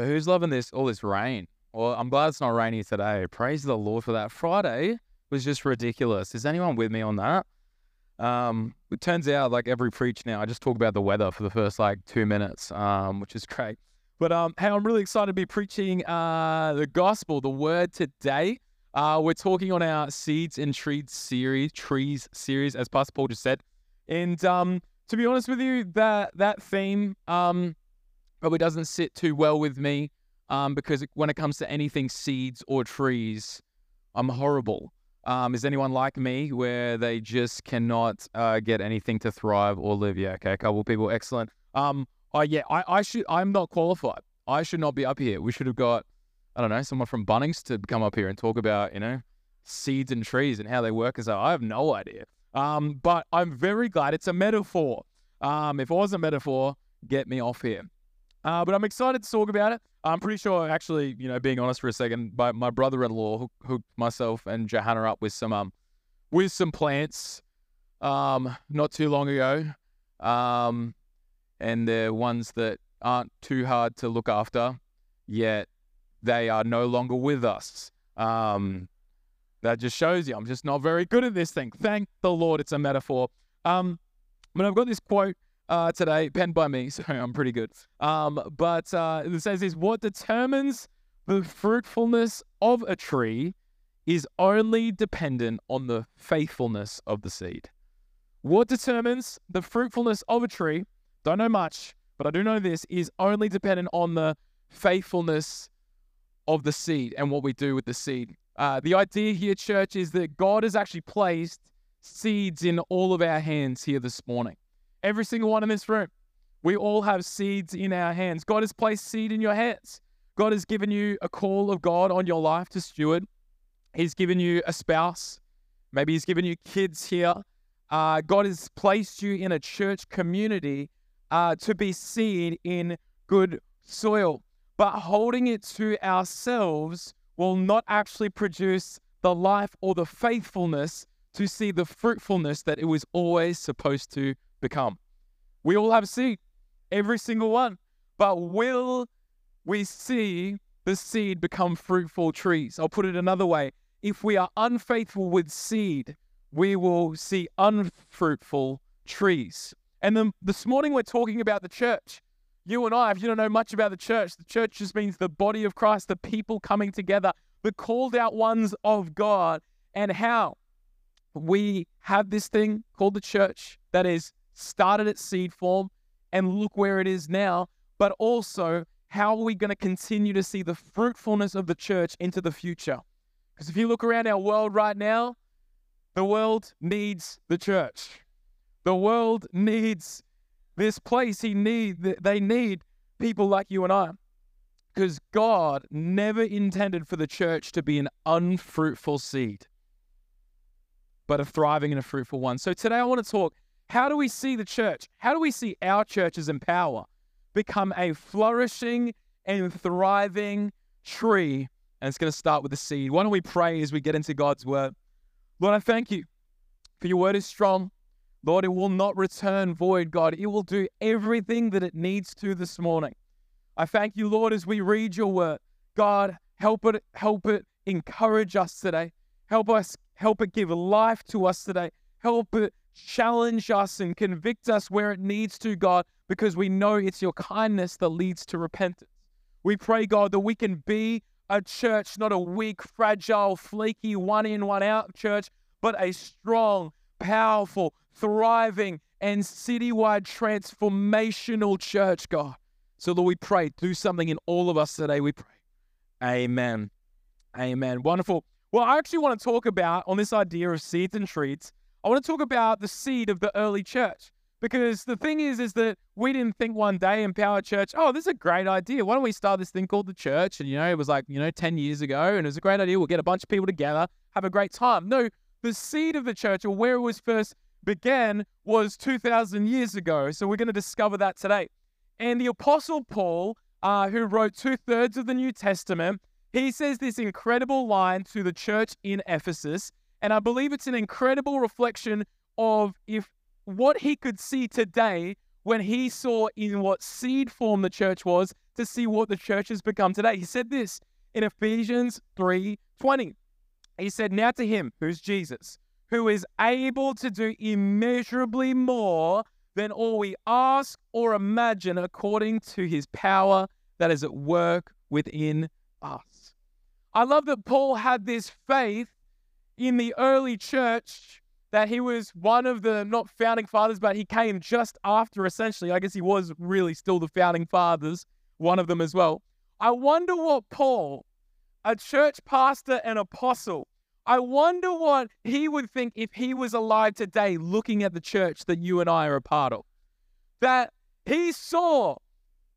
So who's loving this all this rain? Well, I'm glad it's not rainy today. Praise the Lord for that. Friday was just ridiculous. Is anyone with me on that? Um, it turns out like every preach now, I just talk about the weather for the first like two minutes, um, which is great. But um, hey, I'm really excited to be preaching uh, the gospel, the word today. Uh, we're talking on our seeds and trees series, trees series, as Pastor Paul just said. And um, to be honest with you, that that theme um, probably doesn't sit too well with me um, because when it comes to anything seeds or trees, I'm horrible. Um, is anyone like me where they just cannot uh, get anything to thrive or live? Yeah, okay, a couple people, excellent. Um, oh yeah, I, I should. I'm not qualified. I should not be up here. We should have got I don't know, someone from Bunnings to come up here and talk about, you know, seeds and trees and how they work. So I have no idea. Um, but I'm very glad it's a metaphor. Um, if it was a metaphor, get me off here. Uh, but I'm excited to talk about it. I'm pretty sure, actually, you know, being honest for a second, my, my brother-in-law hooked myself and Johanna up with some um, with some plants, um, not too long ago, um, and they're ones that aren't too hard to look after, yet they are no longer with us. Um, that just shows you I'm just not very good at this thing. Thank the Lord, it's a metaphor. Um, but I've got this quote uh, today, penned by me, so I'm pretty good. Um, but uh, it says this: What determines the fruitfulness of a tree is only dependent on the faithfulness of the seed. What determines the fruitfulness of a tree? Don't know much, but I do know this is only dependent on the faithfulness of the seed and what we do with the seed. Uh, the idea here, church, is that God has actually placed seeds in all of our hands here this morning. Every single one in this room. We all have seeds in our hands. God has placed seed in your hands. God has given you a call of God on your life to steward. He's given you a spouse. Maybe He's given you kids here. Uh, God has placed you in a church community uh, to be seed in good soil but holding it to ourselves will not actually produce the life or the faithfulness to see the fruitfulness that it was always supposed to become. We all have seed, every single one, but will we see the seed become fruitful trees? I'll put it another way. If we are unfaithful with seed, we will see unfruitful trees. And then this morning we're talking about the church. You and I, if you don't know much about the church, the church just means the body of Christ, the people coming together, the called out ones of God, and how we have this thing called the church that is started at seed form and look where it is now, but also how are we going to continue to see the fruitfulness of the church into the future? Because if you look around our world right now, the world needs the church. The world needs this place he need they need people like you and I. Because God never intended for the church to be an unfruitful seed, but a thriving and a fruitful one. So today I want to talk how do we see the church? How do we see our churches Empower become a flourishing and thriving tree? And it's going to start with the seed. Why don't we pray as we get into God's word? Lord, I thank you for your word is strong. Lord, it will not return void, God. It will do everything that it needs to this morning. I thank you, Lord, as we read your word. God, help it, help it encourage us today. Help us, help it give life to us today. Help it challenge us and convict us where it needs to, God, because we know it's your kindness that leads to repentance. We pray, God, that we can be a church, not a weak, fragile, flaky, one in, one out church, but a strong, powerful, thriving, and citywide transformational church, God. So, Lord, we pray, do something in all of us today, we pray. Amen. Amen. Wonderful. Well, I actually want to talk about, on this idea of seeds and treats, I want to talk about the seed of the early church. Because the thing is, is that we didn't think one day Empower Church, oh, this is a great idea. Why don't we start this thing called the church? And, you know, it was like, you know, 10 years ago, and it was a great idea. We'll get a bunch of people together, have a great time. No, the seed of the church, or where it was first began was 2,000 years ago. So we're going to discover that today. And the Apostle Paul, uh, who wrote two thirds of the New Testament, he says this incredible line to the church in Ephesus. And I believe it's an incredible reflection of if what he could see today when he saw in what seed form the church was to see what the church has become today. He said this in Ephesians 3:20. He said, "Now to him, who's Jesus, who is able to do immeasurably more than all we ask or imagine according to his power that is at work within us." I love that Paul had this faith in the early church that he was one of the not founding fathers, but he came just after essentially. I guess he was really still the founding fathers, one of them as well. I wonder what Paul, a church pastor and apostle, I wonder what he would think if he was alive today looking at the church that you and I are a part of. That he saw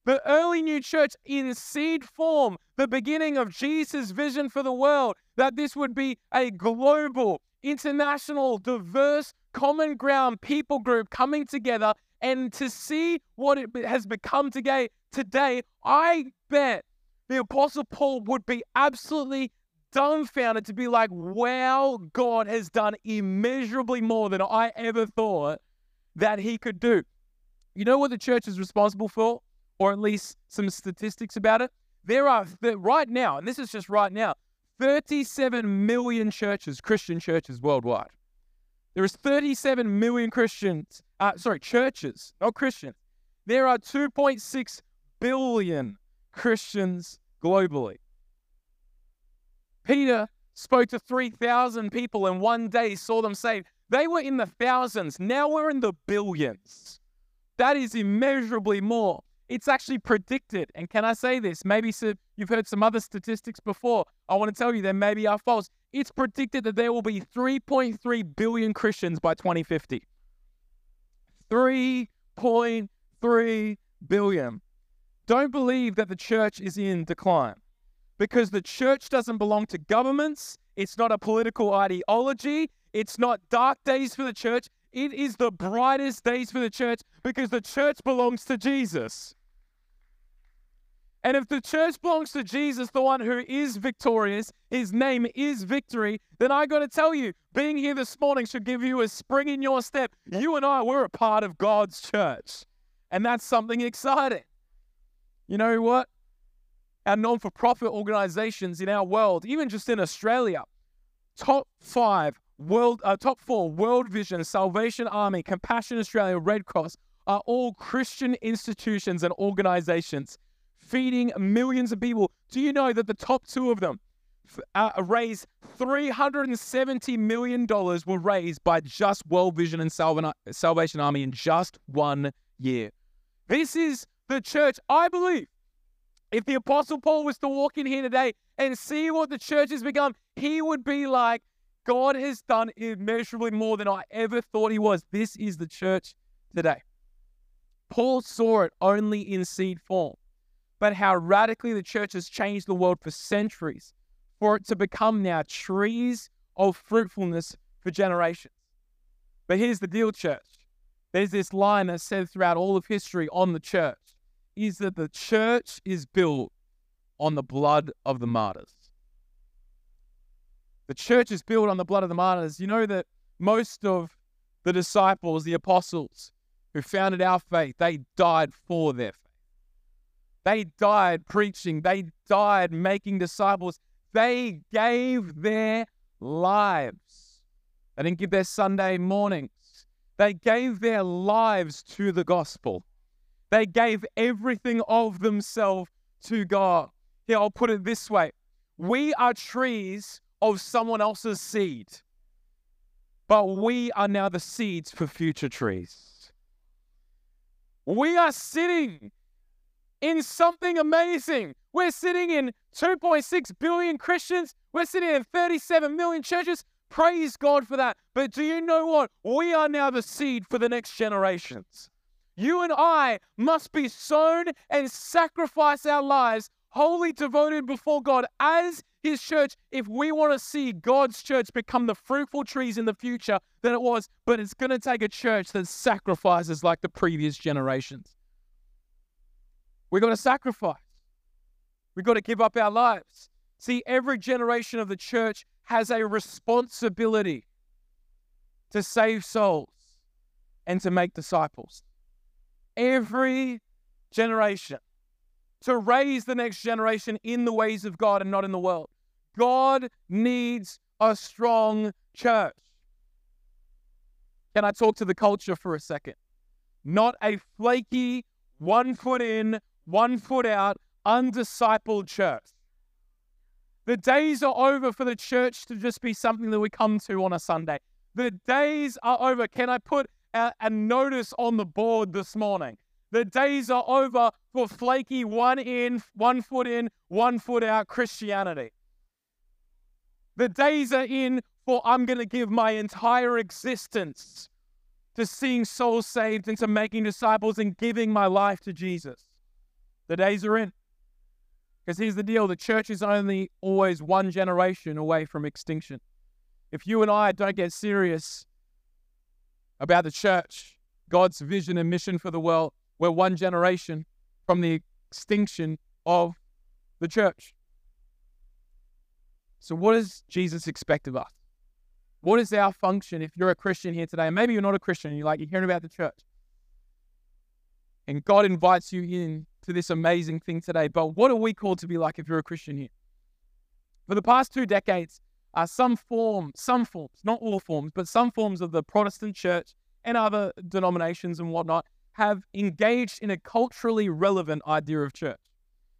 the early new church in seed form, the beginning of Jesus' vision for the world, that this would be a global, international, diverse, common ground people group coming together. And to see what it has become today, today, I bet the Apostle Paul would be absolutely dumbfounded to be like, wow, God has done immeasurably more than I ever thought that he could do. You know what the church is responsible for? Or at least some statistics about it? There are, right now, and this is just right now, 37 million churches, Christian churches worldwide. There is 37 million Christians, uh, sorry, churches, not Christians. There are 2.6 billion Christians globally. Peter spoke to 3,000 people in one day, saw them saved. They were in the thousands. Now we're in the billions. That is immeasurably more. It's actually predicted. And can I say this? Maybe you've heard some other statistics before. I want to tell you they maybe are false. It's predicted that there will be 3.3 billion Christians by 2050. 3.3 billion. Don't believe that the church is in decline because the church doesn't belong to governments. It's not a political ideology. It's not dark days for the church. It is the brightest days for the church because the church belongs to Jesus. And if the church belongs to Jesus, the one who is victorious, his name is victory, then I got to tell you, being here this morning should give you a spring in your step. You and I, we're a part of God's church. And that's something exciting. You know what? Our non for profit organizations in our world, even just in Australia, top five world, uh, top four World Vision, Salvation Army, Compassion Australia, Red Cross are all Christian institutions and organizations feeding millions of people. Do you know that the top two of them uh, raised $370 million were raised by just World Vision and Salvation Army in just one year? This is the church, I believe. If the Apostle Paul was to walk in here today and see what the church has become, he would be like, God has done immeasurably more than I ever thought he was. This is the church today. Paul saw it only in seed form, but how radically the church has changed the world for centuries for it to become now trees of fruitfulness for generations. But here's the deal, church. There's this line that's said throughout all of history on the church is that the church is built on the blood of the martyrs. The church is built on the blood of the martyrs. You know that most of the disciples, the apostles who founded our faith, they died for their faith. They died preaching, they died making disciples. They gave their lives. They didn't give their Sunday mornings, they gave their lives to the gospel. They gave everything of themselves to God. Here, I'll put it this way we are trees of someone else's seed, but we are now the seeds for future trees. We are sitting in something amazing. We're sitting in 2.6 billion Christians. We're sitting in 37 million churches. Praise God for that. But do you know what? We are now the seed for the next generations. You and I must be sown and sacrifice our lives wholly devoted before God as His church if we want to see God's church become the fruitful trees in the future than it was. But it's going to take a church that sacrifices like the previous generations. We've got to sacrifice, we've got to give up our lives. See, every generation of the church has a responsibility to save souls and to make disciples. every generation to raise the next generation in the ways of God and not in the world. God needs a strong church. Can I talk to the culture for a second? Not a flaky, one foot in, one foot out, undiscipled church. The days are over for the church to just be something that we come to on a Sunday. The days are over. Can I put a, a notice on the board this morning? The days are over for flaky one in, one foot in, one foot out Christianity. The days are in for I'm going to give my entire existence to seeing souls saved and to making disciples and giving my life to Jesus. The days are in. Because here's the deal the church is only always one generation away from extinction. If you and I don't get serious about the church, God's vision and mission for the world, we're one generation from the extinction of the church. So, what does Jesus expect of us? What is our function if you're a Christian here today? Maybe you're not a Christian you're like, you're hearing about the church. And God invites you in to this amazing thing today. But what are we called to be like if you're a Christian here? For the past two decades, uh, some form, some forms, not all forms, but some forms of the Protestant church and other denominations and whatnot have engaged in a culturally relevant idea of church.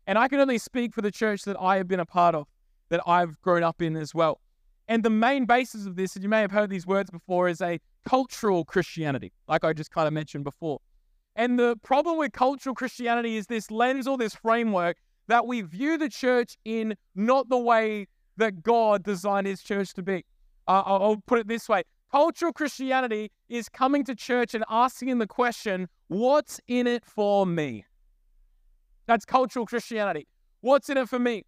And I can only speak for the church that I have been a part of, that I've grown up in as well. And the main basis of this, and you may have heard these words before, is a cultural Christianity, like I just kind of mentioned before. And the problem with cultural Christianity is this lens or this framework that we view the church in not the way that God designed his church to be. Uh, I'll put it this way cultural Christianity is coming to church and asking the question, What's in it for me? That's cultural Christianity. What's in it for me?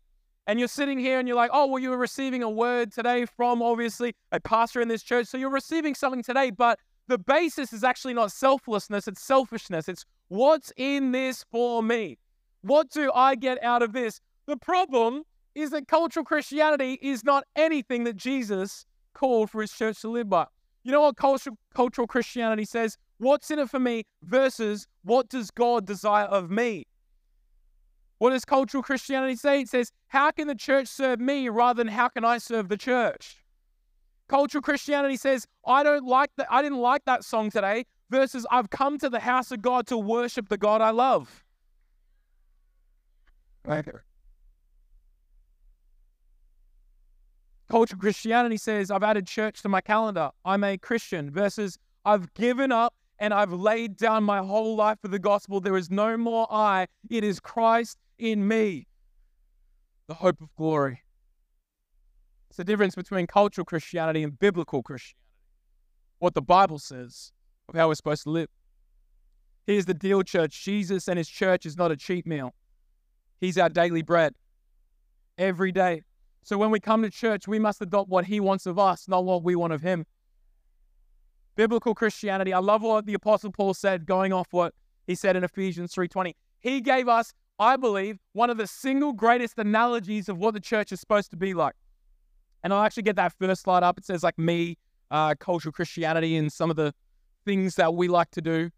and you're sitting here and you're like, oh, well, you were receiving a word today from obviously a pastor in this church. So you're receiving something today, but the basis is actually not selflessness, it's selfishness. It's what's in this for me? What do I get out of this? The problem is that cultural Christianity is not anything that Jesus called for his church to live by. You know what cultural, cultural Christianity says? What's in it for me versus what does God desire of me? What does cultural Christianity say? It says, How can the church serve me rather than how can I serve the church? Cultural Christianity says, I don't like that, I didn't like that song today, versus I've come to the house of God to worship the God I love. Right. Cultural Christianity says, I've added church to my calendar. I'm a Christian, versus I've given up and I've laid down my whole life for the gospel. There is no more I, it is Christ in me, the hope of glory. It's the difference between cultural Christianity and biblical Christianity. What the Bible says of how we're supposed to live. Here's the deal, church Jesus and his church is not a cheap meal, he's our daily bread every day. So when we come to church, we must adopt what he wants of us, not what we want of him. Biblical Christianity, I love what the apostle Paul said going off what he said in Ephesians 3:20. He gave us I believe, one of the single greatest analogies of what the church is supposed to be like. And I'll actually get that first slide up. It says, like, me, uh, cultural Christianity, and some of the things that we like to do.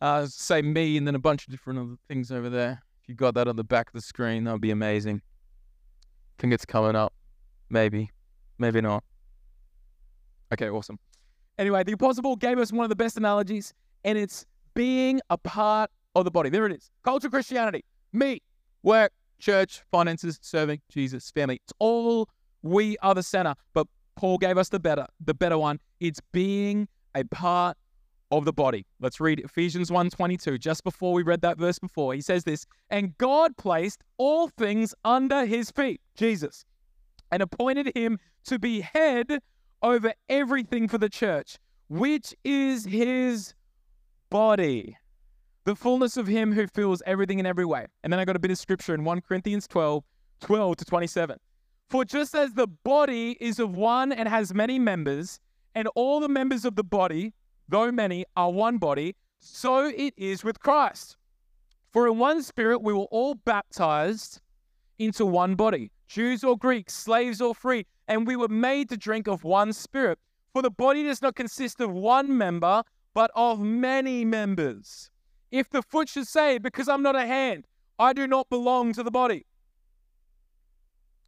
Uh, say me, and then a bunch of different other things over there. If you got that on the back of the screen, that would be amazing. I think it's coming up. Maybe. Maybe not. Okay, awesome. Anyway, the Apostle gave us one of the best analogies, and it's being a part of the body. There it is. Culture Christianity. Me, work, church, finances, serving, Jesus, family. It's all we are the center. But Paul gave us the better, the better one. It's being a part of the body. Let's read Ephesians 1:22. Just before we read that verse before, he says this, and God placed all things under his feet, Jesus, and appointed him to be head over everything for the church, which is his body the fullness of him who fills everything in every way. And then I got a bit of scripture in 1 Corinthians 12, 12 to 27. For just as the body is of one and has many members, and all the members of the body, though many, are one body, so it is with Christ. For in one spirit we were all baptized into one body, Jews or Greeks, slaves or free, and we were made to drink of one spirit. For the body does not consist of one member, but of many members. If the foot should say, Because I'm not a hand, I do not belong to the body,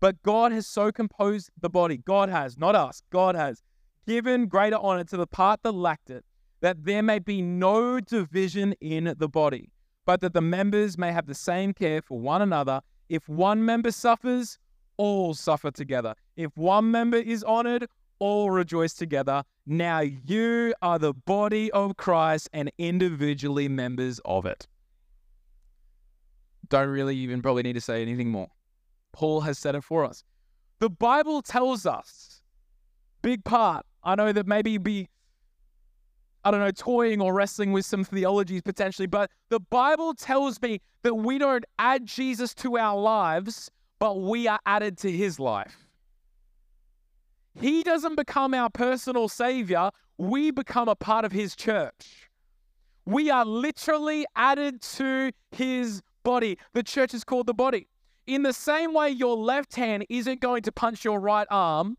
But God has so composed the body, God has, not us, God has given greater honor to the part that lacked it, that there may be no division in the body, but that the members may have the same care for one another. If one member suffers, all suffer together. If one member is honored, all rejoice together. Now you are the body of Christ and individually members of it. Don't really even probably need to say anything more. Paul has said it for us. The Bible tells us, big part. I know that maybe be, I don't know, toying or wrestling with some theologies potentially, but the Bible tells me that we don't add Jesus to our lives, but we are added to his life. He doesn't become our personal savior, we become a part of his church. We are literally added to his body. The church is called the body. In the same way, your left hand isn't going to punch your right arm,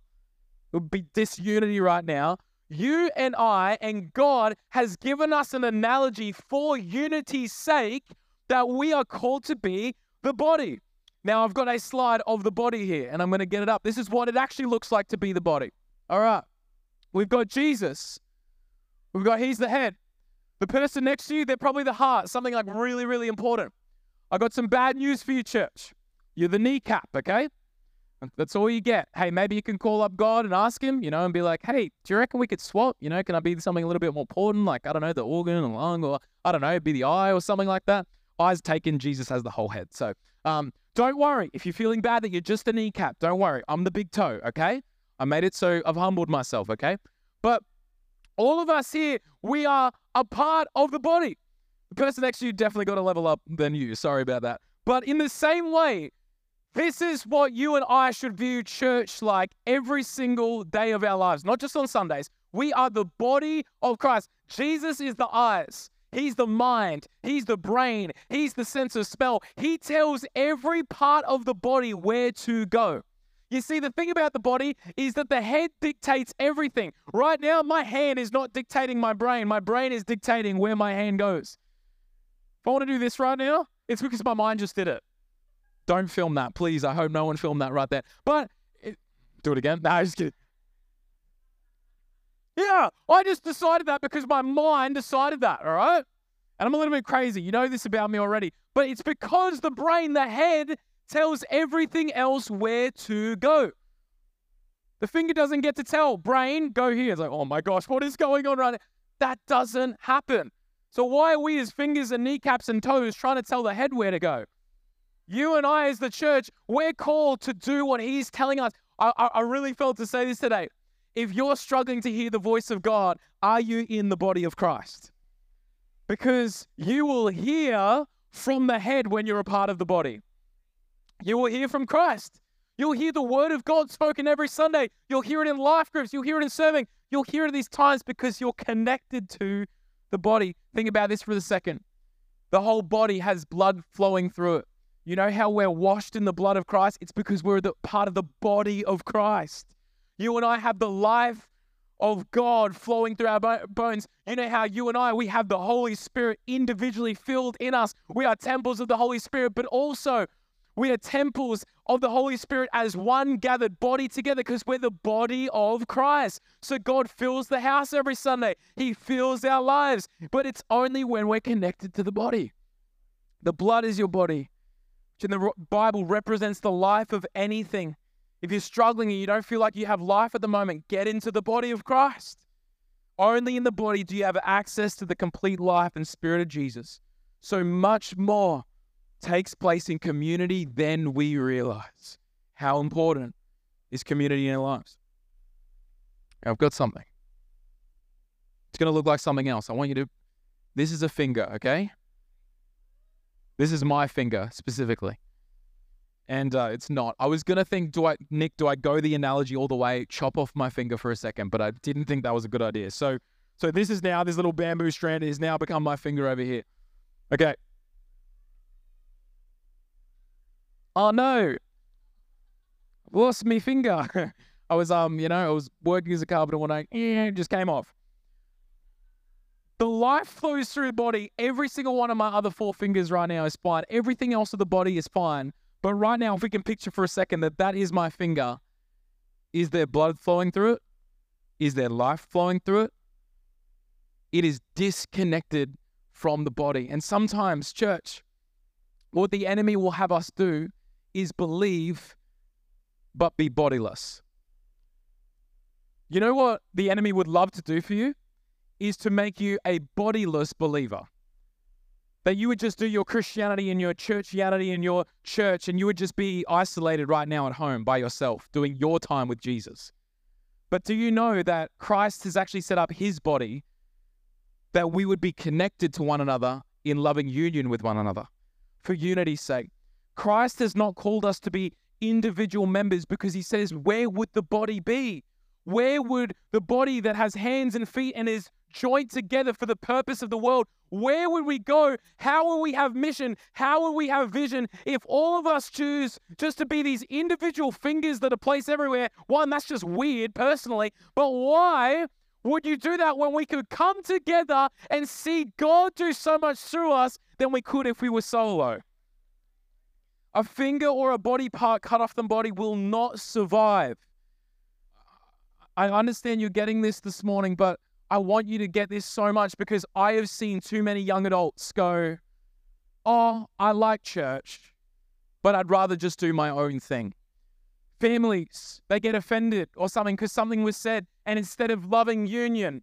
it would be disunity right now. You and I and God has given us an analogy for unity's sake that we are called to be the body. Now, I've got a slide of the body here, and I'm going to get it up. This is what it actually looks like to be the body. All right. We've got Jesus. We've got He's the head. The person next to you, they're probably the heart, something like really, really important. I got some bad news for you, church. You're the kneecap, okay? That's all you get. Hey, maybe you can call up God and ask Him, you know, and be like, hey, do you reckon we could swap? You know, can I be something a little bit more important? Like, I don't know, the organ, the lung, or I don't know, be the eye or something like that. Eyes taken, Jesus has the whole head. So, um, don't worry. If you're feeling bad that you're just a kneecap, don't worry. I'm the big toe, okay? I made it so I've humbled myself, okay? But all of us here, we are a part of the body. The person next to you definitely got a level up than you. Sorry about that. But in the same way, this is what you and I should view church like every single day of our lives, not just on Sundays. We are the body of Christ. Jesus is the eyes. He's the mind. He's the brain. He's the sense of smell. He tells every part of the body where to go. You see, the thing about the body is that the head dictates everything. Right now, my hand is not dictating my brain. My brain is dictating where my hand goes. If I want to do this right now, it's because my mind just did it. Don't film that, please. I hope no one filmed that right there. But it, do it again. No, just kidding. Yeah, I just decided that because my mind decided that, all right? And I'm a little bit crazy. You know this about me already. But it's because the brain, the head, tells everything else where to go. The finger doesn't get to tell. Brain, go here. It's like, oh my gosh, what is going on right now? That doesn't happen. So why are we as fingers and kneecaps and toes trying to tell the head where to go? You and I, as the church, we're called to do what He's telling us. I, I, I really felt to say this today. If you're struggling to hear the voice of God, are you in the body of Christ? Because you will hear from the head when you're a part of the body. You will hear from Christ. You'll hear the word of God spoken every Sunday. You'll hear it in life groups. You'll hear it in serving. You'll hear it these times because you're connected to the body. Think about this for a second. The whole body has blood flowing through it. You know how we're washed in the blood of Christ? It's because we're the part of the body of Christ. You and I have the life of God flowing through our bones. You know how you and I, we have the Holy Spirit individually filled in us. We are temples of the Holy Spirit, but also we are temples of the Holy Spirit as one gathered body together because we're the body of Christ. So God fills the house every Sunday. He fills our lives, but it's only when we're connected to the body. The blood is your body, in the Bible represents the life of anything. If you're struggling and you don't feel like you have life at the moment, get into the body of Christ. Only in the body do you have access to the complete life and spirit of Jesus. So much more takes place in community than we realize. How important is community in our lives? I've got something. It's going to look like something else. I want you to. This is a finger, okay? This is my finger specifically. And uh, it's not. I was gonna think, do I, Nick? Do I go the analogy all the way, chop off my finger for a second? But I didn't think that was a good idea. So, so this is now this little bamboo strand has now become my finger over here. Okay. Oh no, lost me finger. I was um, you know, I was working as a carpenter one day, yeah, it just came off. The life flows through the body. Every single one of my other four fingers right now is fine. Everything else of the body is fine. But right now, if we can picture for a second that that is my finger, is there blood flowing through it? Is there life flowing through it? It is disconnected from the body. And sometimes, church, what the enemy will have us do is believe but be bodiless. You know what the enemy would love to do for you? Is to make you a bodiless believer. That you would just do your Christianity and your churchianity in your church and you would just be isolated right now at home by yourself, doing your time with Jesus. But do you know that Christ has actually set up his body that we would be connected to one another in loving union with one another for unity's sake? Christ has not called us to be individual members because he says, Where would the body be? Where would the body that has hands and feet and is joined together for the purpose of the world, where would we go? How will we have mission? How will we have vision if all of us choose just to be these individual fingers that are placed everywhere? One, that's just weird personally, but why would you do that when we could come together and see God do so much through us than we could if we were solo? A finger or a body part cut off the body will not survive. I understand you're getting this this morning, but I want you to get this so much because I have seen too many young adults go, Oh, I like church, but I'd rather just do my own thing. Families, they get offended or something because something was said, and instead of loving union,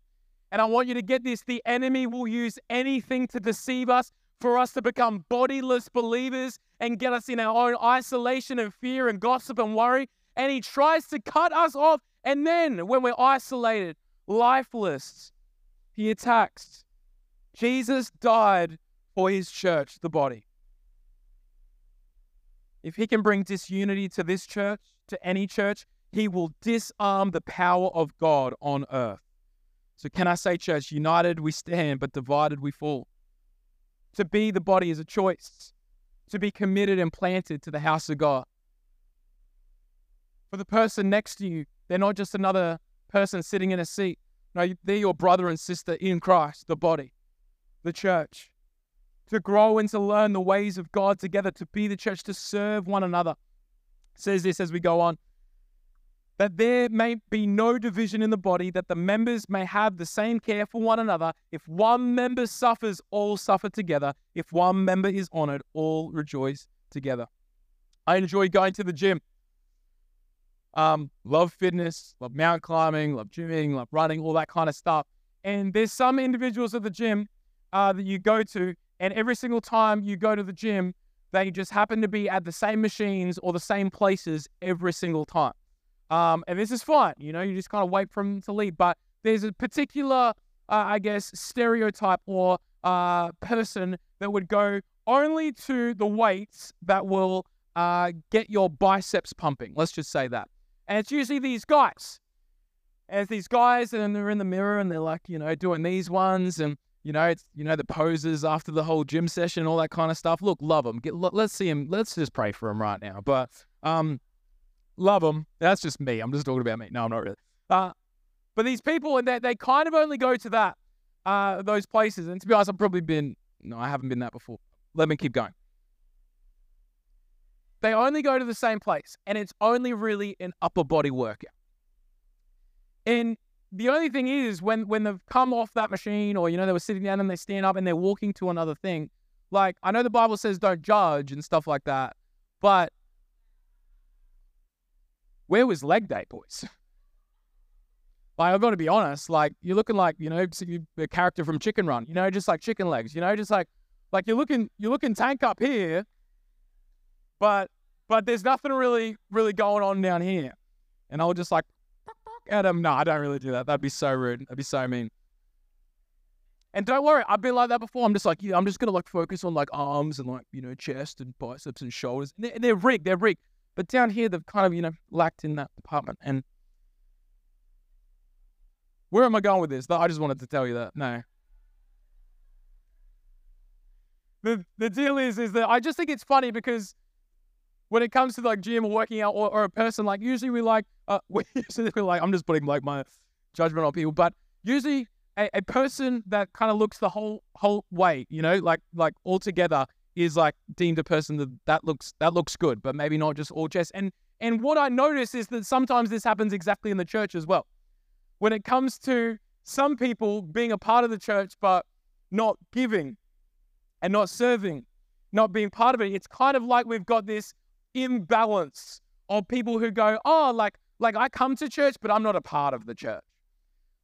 and I want you to get this the enemy will use anything to deceive us for us to become bodiless believers and get us in our own isolation and fear and gossip and worry. And he tries to cut us off. And then when we're isolated, lifeless. He attacks. Jesus died for his church, the body. If he can bring disunity to this church, to any church, he will disarm the power of God on earth. So, can I say, church, united we stand, but divided we fall? To be the body is a choice, to be committed and planted to the house of God. For the person next to you, they're not just another person sitting in a seat. No, they're your brother and sister in Christ, the body, the church. To grow and to learn the ways of God together, to be the church, to serve one another. It says this as we go on that there may be no division in the body, that the members may have the same care for one another. If one member suffers, all suffer together. If one member is honored, all rejoice together. I enjoy going to the gym. Um, love fitness, love mountain climbing, love gymming, love running, all that kind of stuff. And there's some individuals at the gym uh, that you go to, and every single time you go to the gym, they just happen to be at the same machines or the same places every single time. Um, and this is fine, you know, you just kind of wait for them to leave. But there's a particular, uh, I guess, stereotype or uh, person that would go only to the weights that will uh, get your biceps pumping. Let's just say that. And it's usually these guys. As these guys, and they're in the mirror and they're like, you know, doing these ones and, you know, it's, you know, the poses after the whole gym session, all that kind of stuff. Look, love them. Get, let's see them. Let's just pray for them right now. But, um, love them. That's just me. I'm just talking about me. No, I'm not really. Uh, but these people, and they, they kind of only go to that, uh, those places. And to be honest, I've probably been, no, I haven't been that before. Let me keep going. They only go to the same place, and it's only really an upper body workout. And the only thing is, when when they've come off that machine, or you know, they were sitting down and they stand up and they're walking to another thing, Like, I know the Bible says don't judge and stuff like that, but where was leg day, boys? Like, I've got to be honest. Like, you're looking like you know the character from Chicken Run. You know, just like chicken legs. You know, just like like you're looking you're looking tank up here, but but there's nothing really really going on down here. And I was just like at him. No, I don't really do that. That'd be so rude. That'd be so mean. And don't worry, I've been like that before. I'm just like, yeah, I'm just gonna like focus on like arms and like you know chest and biceps and shoulders. And they're, they're rigged, they're rigged. But down here, they've kind of you know lacked in that department. And where am I going with this? I just wanted to tell you that. No. The the deal is is that I just think it's funny because when it comes to like gym or working out or, or a person, like usually we like uh we usually like I'm just putting like my judgment on people, but usually a, a person that kind of looks the whole whole way, you know, like like all together is like deemed a person that that looks that looks good, but maybe not just all chest. And and what I notice is that sometimes this happens exactly in the church as well. When it comes to some people being a part of the church but not giving and not serving, not being part of it, it's kind of like we've got this imbalance of people who go, "Oh, like like I come to church, but I'm not a part of the church."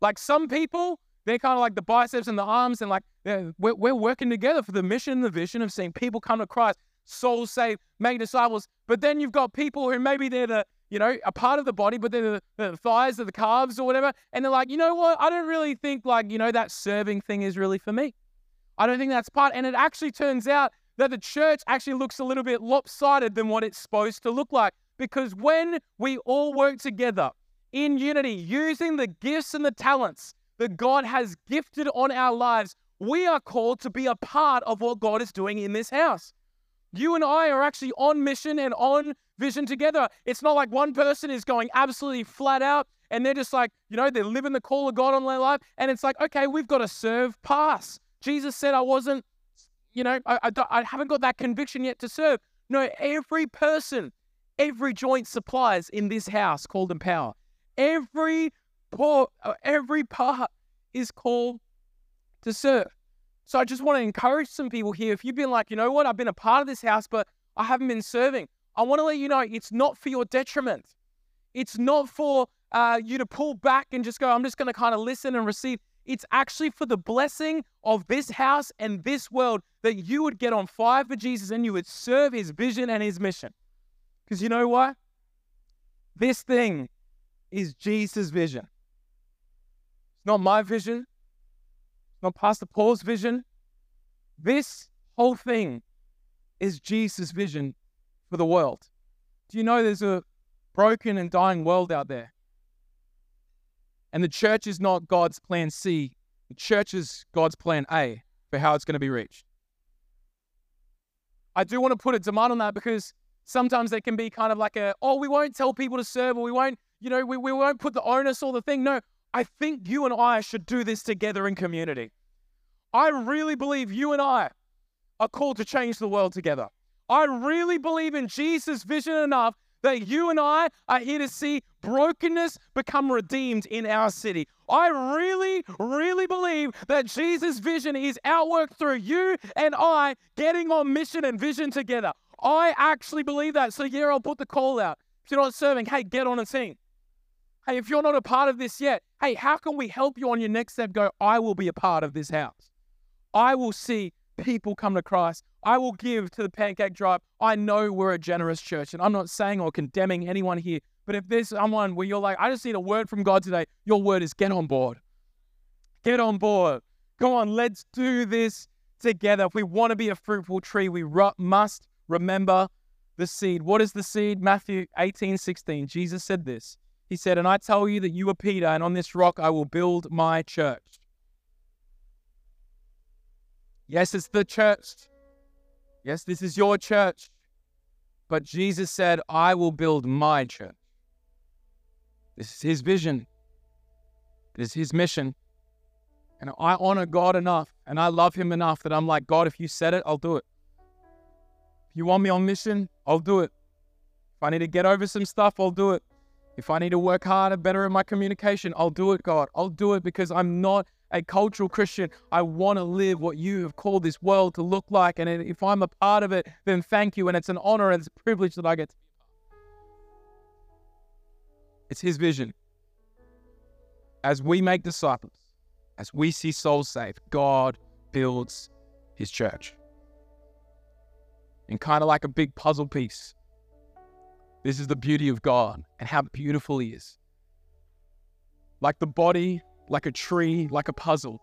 Like some people they're kind of like the biceps and the arms, and like we're, we're working together for the mission and the vision of seeing people come to Christ, souls saved, make disciples. But then you've got people who maybe they're the, you know, a part of the body, but they're the, the thighs or the calves or whatever. And they're like, you know what? I don't really think like, you know, that serving thing is really for me. I don't think that's part. And it actually turns out that the church actually looks a little bit lopsided than what it's supposed to look like. Because when we all work together in unity, using the gifts and the talents that God has gifted on our lives, we are called to be a part of what God is doing in this house. You and I are actually on mission and on vision together. It's not like one person is going absolutely flat out and they're just like, you know, they're living the call of God on their life. And it's like, okay, we've got to serve pass. Jesus said, I wasn't, you know, I, I, I haven't got that conviction yet to serve. No, every person, every joint supplies in this house called Empower, every Paul, uh, every part is called to serve. So I just want to encourage some people here. If you've been like, you know what, I've been a part of this house, but I haven't been serving, I want to let you know it's not for your detriment. It's not for uh, you to pull back and just go, I'm just going to kind of listen and receive. It's actually for the blessing of this house and this world that you would get on fire for Jesus and you would serve his vision and his mission. Because you know what? This thing is Jesus' vision. It's not my vision. It's not Pastor Paul's vision. This whole thing is Jesus' vision for the world. Do you know there's a broken and dying world out there? And the church is not God's plan C. The church is God's plan A for how it's going to be reached. I do want to put a demand on that because sometimes there can be kind of like a, oh, we won't tell people to serve or we won't, you know, we, we won't put the onus or the thing. No, I think you and I should do this together in community. I really believe you and I are called to change the world together. I really believe in Jesus' vision enough that you and I are here to see brokenness become redeemed in our city. I really, really believe that Jesus' vision is outworked through you and I getting on mission and vision together. I actually believe that. So, yeah, I'll put the call out. If you're not serving, hey, get on and sing. Hey, if you're not a part of this yet, hey, how can we help you on your next step? Go, I will be a part of this house. I will see people come to Christ. I will give to the Pancake Drive. I know we're a generous church, and I'm not saying or condemning anyone here, but if there's someone where you're like, I just need a word from God today, your word is get on board. Get on board. Go on, let's do this together. If we want to be a fruitful tree, we must remember the seed. What is the seed? Matthew 18 16. Jesus said this. He said, And I tell you that you are Peter, and on this rock I will build my church. Yes, it's the church. Yes, this is your church. But Jesus said, I will build my church. This is his vision. This is his mission. And I honor God enough and I love him enough that I'm like, God, if you said it, I'll do it. If you want me on mission, I'll do it. If I need to get over some stuff, I'll do it. If I need to work harder, better in my communication, I'll do it, God. I'll do it because I'm not a cultural Christian. I want to live what you have called this world to look like. And if I'm a part of it, then thank you. And it's an honor and it's a privilege that I get to be It's His vision. As we make disciples, as we see souls saved, God builds His church. And kind of like a big puzzle piece, this is the beauty of God and how beautiful He is. Like the body, like a tree, like a puzzle.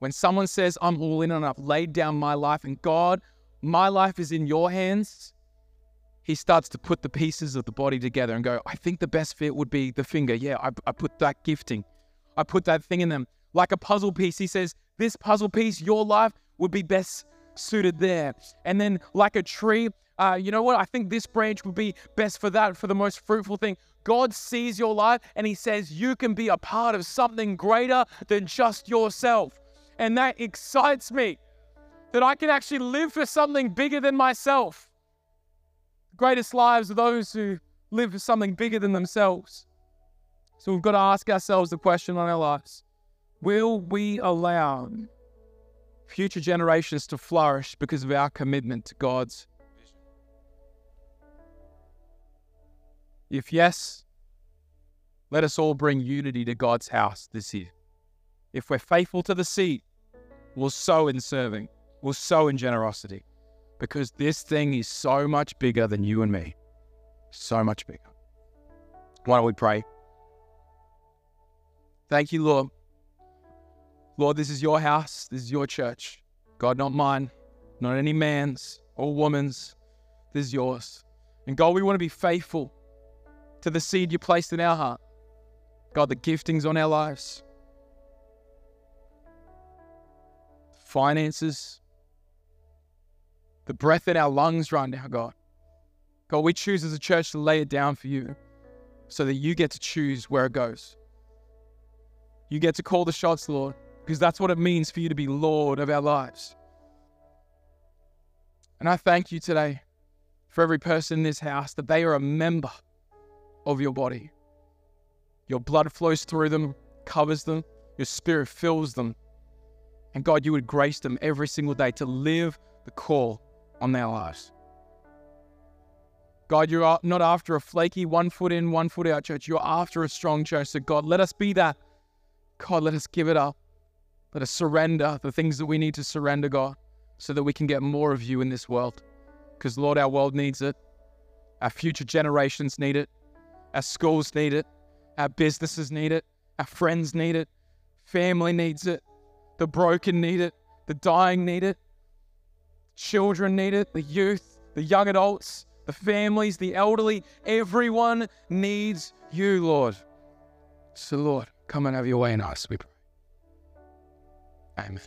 When someone says, I'm all in and I've laid down my life, and God, my life is in your hands, he starts to put the pieces of the body together and go, I think the best fit would be the finger. Yeah, I, I put that gifting, I put that thing in them. Like a puzzle piece, he says, This puzzle piece, your life would be best suited there. And then, like a tree, uh, you know what? I think this branch would be best for that, for the most fruitful thing. God sees your life and He says you can be a part of something greater than just yourself. And that excites me that I can actually live for something bigger than myself. The greatest lives are those who live for something bigger than themselves. So we've got to ask ourselves the question on our lives Will we allow future generations to flourish because of our commitment to God's If yes, let us all bring unity to God's house this year. If we're faithful to the seed, we'll sow in serving, we'll sow in generosity, because this thing is so much bigger than you and me. So much bigger. Why don't we pray? Thank you, Lord. Lord, this is your house, this is your church. God, not mine, not any man's or woman's. This is yours. And God, we want to be faithful to the seed you placed in our heart. God, the giftings on our lives, finances, the breath in our lungs right now, God. God, we choose as a church to lay it down for you so that you get to choose where it goes. You get to call the shots, Lord, because that's what it means for you to be Lord of our lives. And I thank you today for every person in this house that they are a member of your body. Your blood flows through them, covers them, your spirit fills them. And God, you would grace them every single day to live the call on their lives. God, you're not after a flaky one foot in, one foot out church. You're after a strong church. So, God, let us be that. God, let us give it up. Let us surrender the things that we need to surrender, God, so that we can get more of you in this world. Because, Lord, our world needs it. Our future generations need it. Our schools need it. Our businesses need it. Our friends need it. Family needs it. The broken need it. The dying need it. Children need it. The youth, the young adults, the families, the elderly. Everyone needs you, Lord. So, Lord, come and have your way in us, we pray. Amen.